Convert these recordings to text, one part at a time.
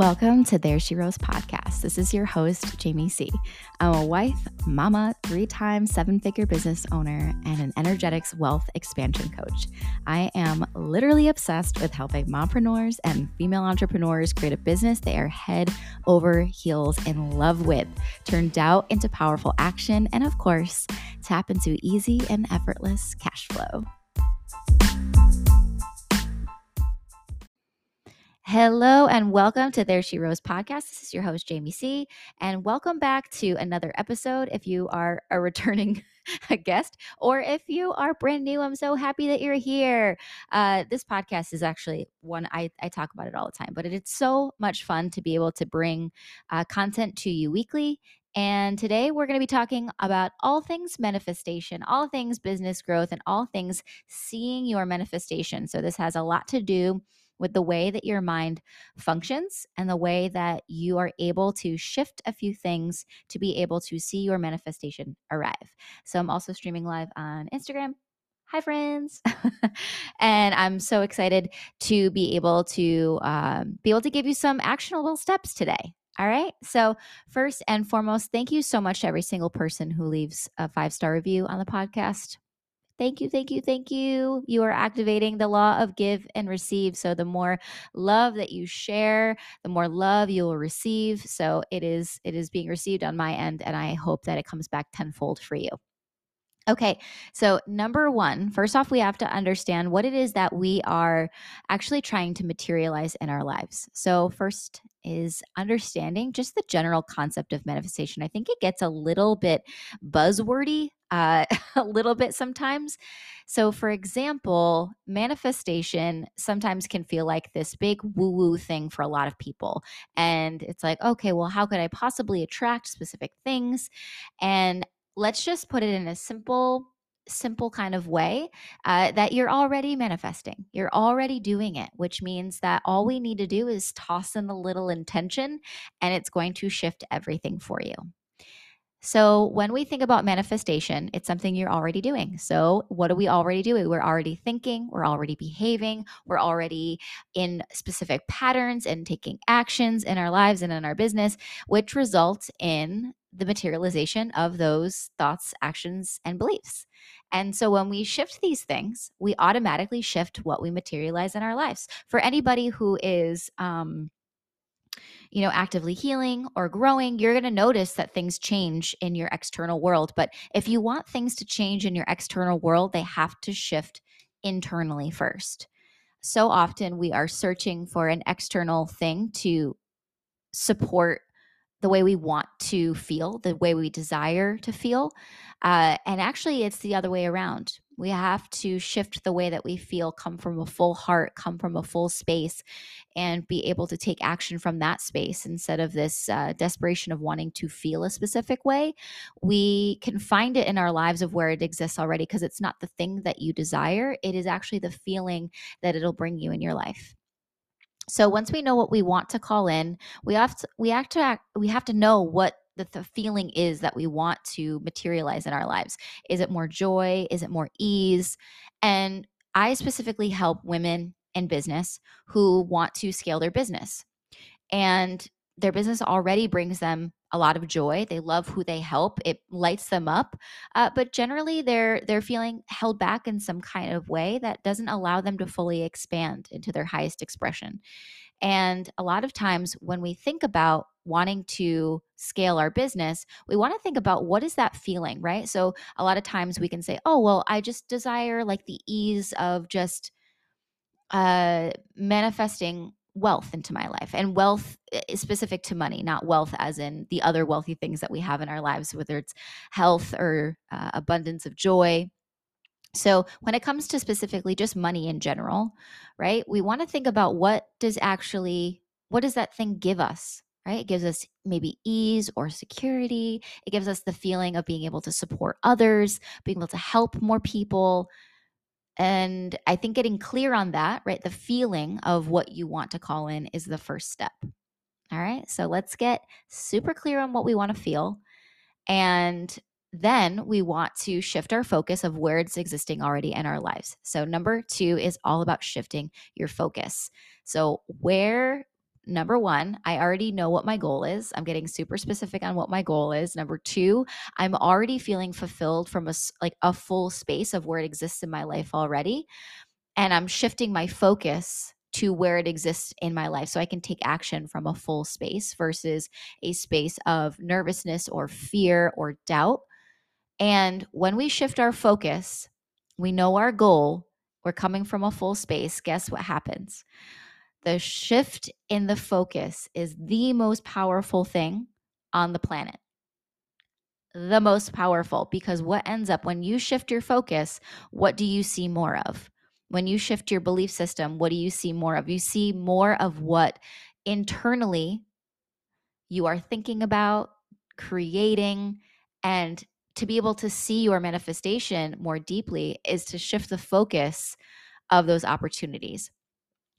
Welcome to There She Rose podcast. This is your host, Jamie C. I'm a wife, mama, three time seven figure business owner, and an energetics wealth expansion coach. I am literally obsessed with helping mompreneurs and female entrepreneurs create a business they are head over heels in love with, turn doubt into powerful action, and of course, tap into easy and effortless cash flow. Hello and welcome to There She Rose podcast. This is your host, Jamie C. And welcome back to another episode. If you are a returning guest or if you are brand new, I'm so happy that you're here. Uh, this podcast is actually one I, I talk about it all the time, but it, it's so much fun to be able to bring uh, content to you weekly and today we're going to be talking about all things manifestation, all things business growth, and all things seeing your manifestation. So, this has a lot to do with the way that your mind functions and the way that you are able to shift a few things to be able to see your manifestation arrive. So I'm also streaming live on Instagram. Hi, friends. and I'm so excited to be able to um, be able to give you some actionable steps today. All right. So, first and foremost, thank you so much to every single person who leaves a five star review on the podcast. Thank you, thank you, thank you. You are activating the law of give and receive. So the more love that you share, the more love you will receive. So it is it is being received on my end and I hope that it comes back tenfold for you. Okay, so number one, first off, we have to understand what it is that we are actually trying to materialize in our lives. So, first is understanding just the general concept of manifestation. I think it gets a little bit buzzwordy uh, a little bit sometimes. So, for example, manifestation sometimes can feel like this big woo woo thing for a lot of people. And it's like, okay, well, how could I possibly attract specific things? And let's just put it in a simple, simple kind of way uh, that you're already manifesting. You're already doing it, which means that all we need to do is toss in a little intention and it's going to shift everything for you. So, when we think about manifestation, it's something you're already doing. So, what are we already doing? We're already thinking, we're already behaving, we're already in specific patterns and taking actions in our lives and in our business, which results in the materialization of those thoughts, actions, and beliefs. And so when we shift these things, we automatically shift what we materialize in our lives. For anybody who is, um, you know, actively healing or growing, you're going to notice that things change in your external world. But if you want things to change in your external world, they have to shift internally first. So often we are searching for an external thing to support the way we want to feel, the way we desire to feel. Uh, and actually, it's the other way around. We have to shift the way that we feel, come from a full heart, come from a full space, and be able to take action from that space instead of this uh, desperation of wanting to feel a specific way. We can find it in our lives of where it exists already because it's not the thing that you desire, it is actually the feeling that it'll bring you in your life. So once we know what we want to call in, we have to we have to act, we have to know what the, the feeling is that we want to materialize in our lives. Is it more joy? Is it more ease? And I specifically help women in business who want to scale their business. And their business already brings them a lot of joy. They love who they help. It lights them up. Uh, but generally, they're they're feeling held back in some kind of way that doesn't allow them to fully expand into their highest expression. And a lot of times, when we think about wanting to scale our business, we want to think about what is that feeling, right? So a lot of times we can say, "Oh, well, I just desire like the ease of just." uh manifesting wealth into my life and wealth is specific to money not wealth as in the other wealthy things that we have in our lives whether it's health or uh, abundance of joy. So when it comes to specifically just money in general right we want to think about what does actually what does that thing give us right? It gives us maybe ease or security. It gives us the feeling of being able to support others being able to help more people and I think getting clear on that, right, the feeling of what you want to call in is the first step. All right. So let's get super clear on what we want to feel. And then we want to shift our focus of where it's existing already in our lives. So, number two is all about shifting your focus. So, where number one, I already know what my goal is. I'm getting super specific on what my goal is. Number two, I'm already feeling fulfilled from a like a full space of where it exists in my life already, and I'm shifting my focus to where it exists in my life so I can take action from a full space versus a space of nervousness or fear or doubt. And when we shift our focus, we know our goal, we're coming from a full space. Guess what happens? The shift in the focus is the most powerful thing on the planet. The most powerful because what ends up when you shift your focus, what do you see more of? When you shift your belief system, what do you see more of? You see more of what internally you are thinking about, creating, and to be able to see your manifestation more deeply is to shift the focus of those opportunities.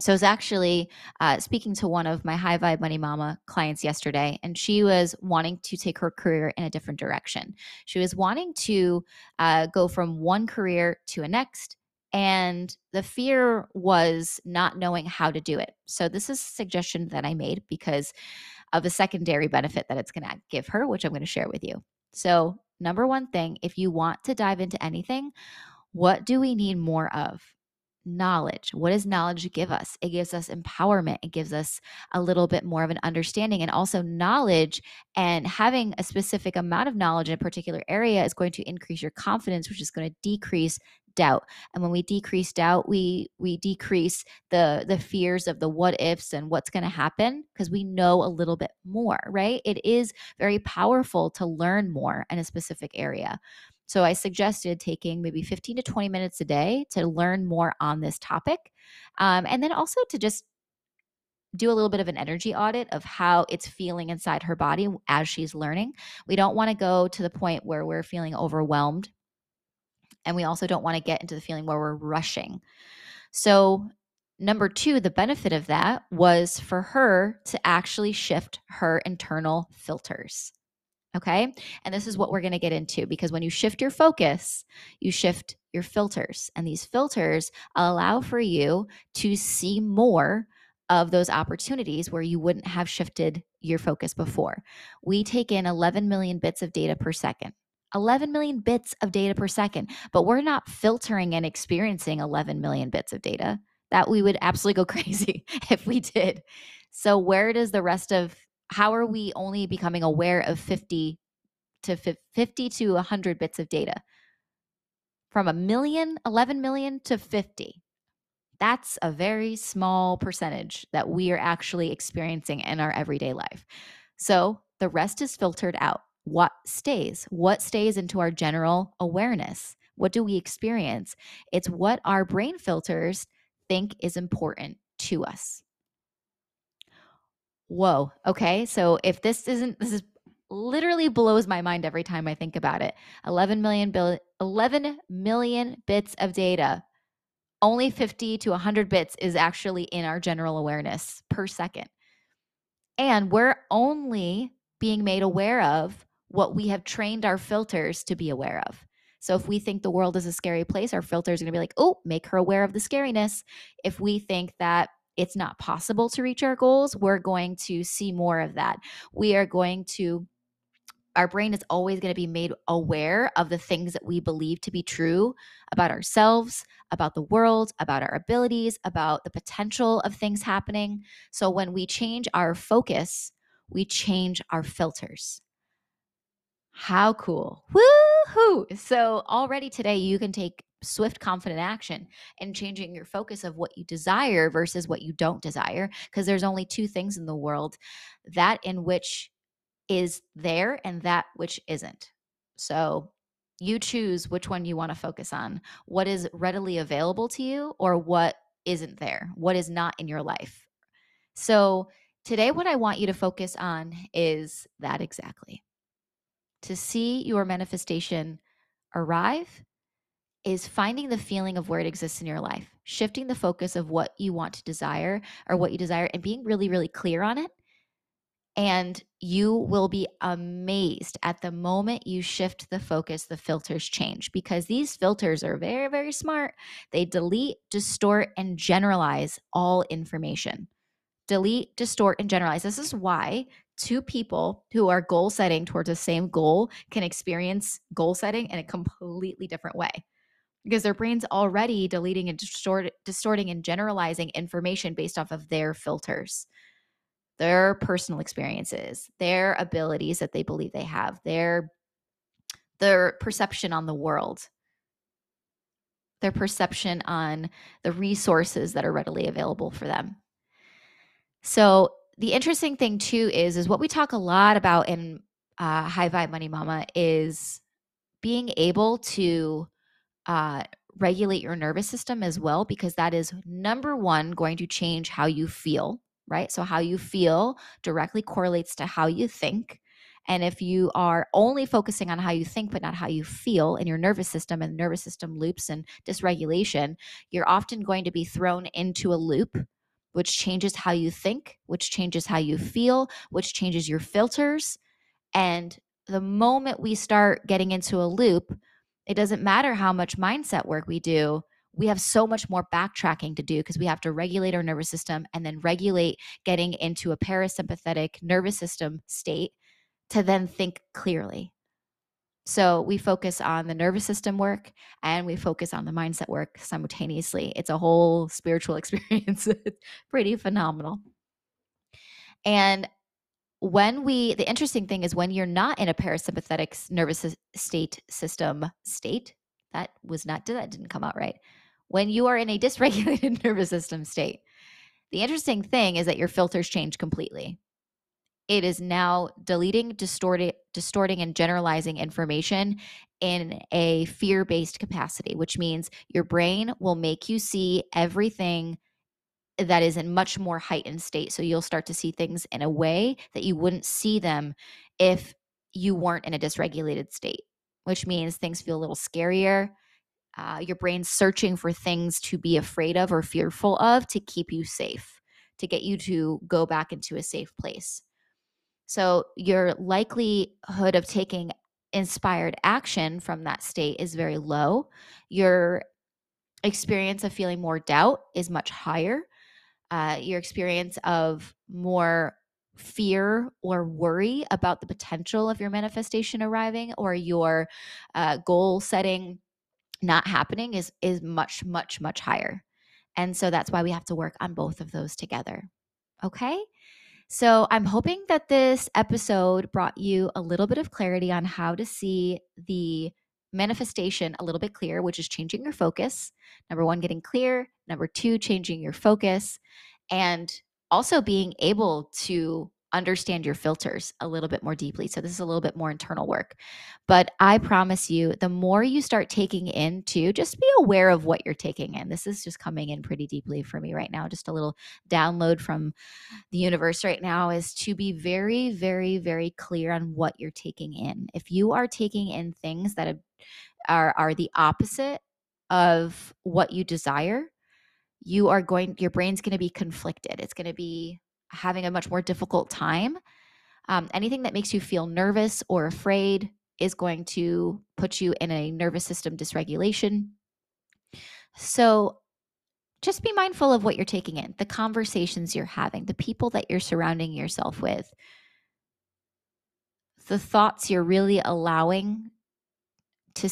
So I was actually uh, speaking to one of my high vibe money mama clients yesterday, and she was wanting to take her career in a different direction. She was wanting to uh, go from one career to a next, and the fear was not knowing how to do it. So this is a suggestion that I made because of a secondary benefit that it's going to give her, which I'm going to share with you. So number one thing, if you want to dive into anything, what do we need more of? Knowledge. What does knowledge give us? It gives us empowerment. It gives us a little bit more of an understanding. And also, knowledge and having a specific amount of knowledge in a particular area is going to increase your confidence, which is going to decrease doubt and when we decrease doubt we we decrease the the fears of the what ifs and what's going to happen because we know a little bit more right it is very powerful to learn more in a specific area so I suggested taking maybe 15 to 20 minutes a day to learn more on this topic. Um, and then also to just do a little bit of an energy audit of how it's feeling inside her body as she's learning. We don't want to go to the point where we're feeling overwhelmed. And we also don't want to get into the feeling where we're rushing. So, number two, the benefit of that was for her to actually shift her internal filters. Okay. And this is what we're going to get into because when you shift your focus, you shift your filters. And these filters allow for you to see more of those opportunities where you wouldn't have shifted your focus before. We take in 11 million bits of data per second. 11 million bits of data per second, but we're not filtering and experiencing 11 million bits of data. That we would absolutely go crazy if we did. So, where does the rest of how are we only becoming aware of 50 to 50 to 100 bits of data? From a million 11 million to 50 that's a very small percentage that we are actually experiencing in our everyday life. So the rest is filtered out. What stays? What stays into our general awareness? What do we experience? It's what our brain filters think is important to us whoa, okay. So if this isn't, this is literally blows my mind every time I think about it. 11 million, bill, 11 million bits of data. Only 50 to 100 bits is actually in our general awareness per second. And we're only being made aware of what we have trained our filters to be aware of. So if we think the world is a scary place, our filter is going to be like, oh, make her aware of the scariness. If we think that it's not possible to reach our goals, we're going to see more of that. We are going to our brain is always going to be made aware of the things that we believe to be true about ourselves, about the world, about our abilities, about the potential of things happening. So when we change our focus, we change our filters. How cool. Woohoo! So already today you can take swift, confident action and changing your focus of what you desire versus what you don't desire. Because there's only two things in the world that in which is there and that which isn't. So you choose which one you want to focus on what is readily available to you or what isn't there, what is not in your life. So today, what I want you to focus on is that exactly to see your manifestation arrive is finding the feeling of where it exists in your life, shifting the focus of what you want to desire or what you desire, and being really, really clear on it. And you will be amazed at the moment you shift the focus, the filters change because these filters are very, very smart. They delete, distort, and generalize all information. delete, distort, and generalize. This is why two people who are goal setting towards the same goal can experience goal setting in a completely different way because their brain's already deleting and distort, distorting and generalizing information based off of their filters their personal experiences their abilities that they believe they have their their perception on the world. Their perception on the resources that are readily available for them. So the interesting thing too is is what we talk a lot about in uh, high vibe money mama is being able to uh, regulate your nervous system as well because that is number one going to change how you feel right so how you feel directly correlates to how you think and if you are only focusing on how you think but not how you feel in your nervous system and nervous system loops and dysregulation you're often going to be thrown into a loop which changes how you think, which changes how you feel, which changes your filters. And the moment we start getting into a loop, it doesn't matter how much mindset work we do. We have so much more backtracking to do because we have to regulate our nervous system and then regulate getting into a parasympathetic nervous system state to then think clearly. So we focus on the nervous system work and we focus on the mindset work simultaneously. It's a whole spiritual experience. it's pretty phenomenal. And when we, the interesting thing is when you're not in a parasympathetic nervous state system state, that was not, that didn't come out right. When you are in a dysregulated nervous system state, the interesting thing is that your filters change completely it is now deleting, distorting, distorting, and generalizing information in a fear based capacity, which means your brain will make you see everything that is in much more heightened state. So you'll start to see things in a way that you wouldn't see them if you weren't in a dysregulated state, which means things feel a little scarier. Uh, your brain's searching for things to be afraid of or fearful of to keep you safe, to get you to go back into a safe place. So your likelihood of taking inspired action from that state is very low. Your experience of feeling more doubt is much higher. Uh, your experience of more fear or worry about the potential of your manifestation arriving or your uh, goal setting not happening is is much much much higher. And so that's why we have to work on both of those together. Okay? So I'm hoping that this episode brought you a little bit of clarity on how to see the manifestation a little bit clearer, which is changing your focus. Number one, getting clear. Number two, changing your focus. And also being able to understand your filters a little bit more deeply. So, this is a little bit more internal work. But I promise you, the more you start taking into, just be aware of what you're taking in. This is just coming in pretty deeply for me right now. Just a little download from the universe right now is to be very, very, very clear on what you're taking in. If you are taking in things that are, are the opposite of what you desire, you are going, your brain's going to be conflicted. It's going to be having a much more difficult time. Um, anything that makes you feel nervous or afraid is going to put you in a nervous system dysregulation. So just be mindful of what you're taking in, the conversations you're having, the people that you're surrounding yourself with, the thoughts you're really allowing to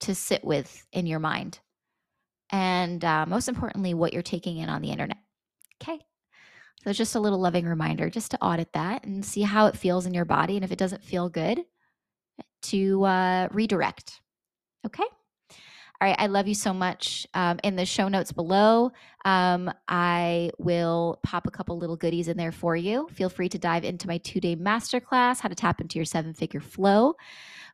to sit with in your mind, and uh, most importantly, what you're taking in on the internet. Okay. So just a little loving reminder just to audit that and see how it feels in your body. And if it doesn't feel good, to uh, redirect. Okay. All right. I love you so much. Um, in the show notes below, um, I will pop a couple little goodies in there for you. Feel free to dive into my two day masterclass, how to tap into your seven figure flow.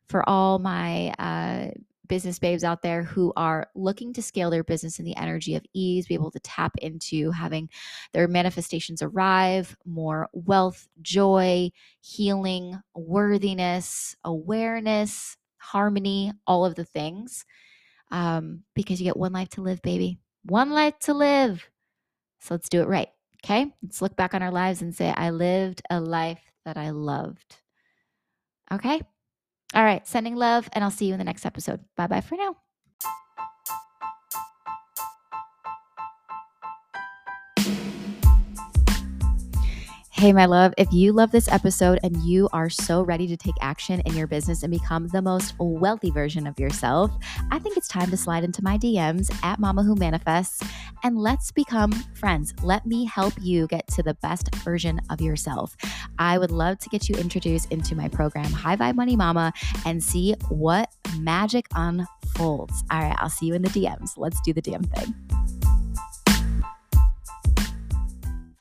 For all my uh, business babes out there who are looking to scale their business in the energy of ease, be able to tap into having their manifestations arrive, more wealth, joy, healing, worthiness, awareness, harmony, all of the things. Um, because you get one life to live, baby. One life to live. So let's do it right. Okay. Let's look back on our lives and say, I lived a life that I loved. Okay. All right, sending love, and I'll see you in the next episode. Bye bye for now. Hey, my love, if you love this episode and you are so ready to take action in your business and become the most wealthy version of yourself, I think it's time to slide into my DMs at Mama Who Manifests and let's become friends. Let me help you get to the best version of yourself. I would love to get you introduced into my program, High Vibe Money Mama, and see what magic unfolds. All right, I'll see you in the DMs. Let's do the damn thing.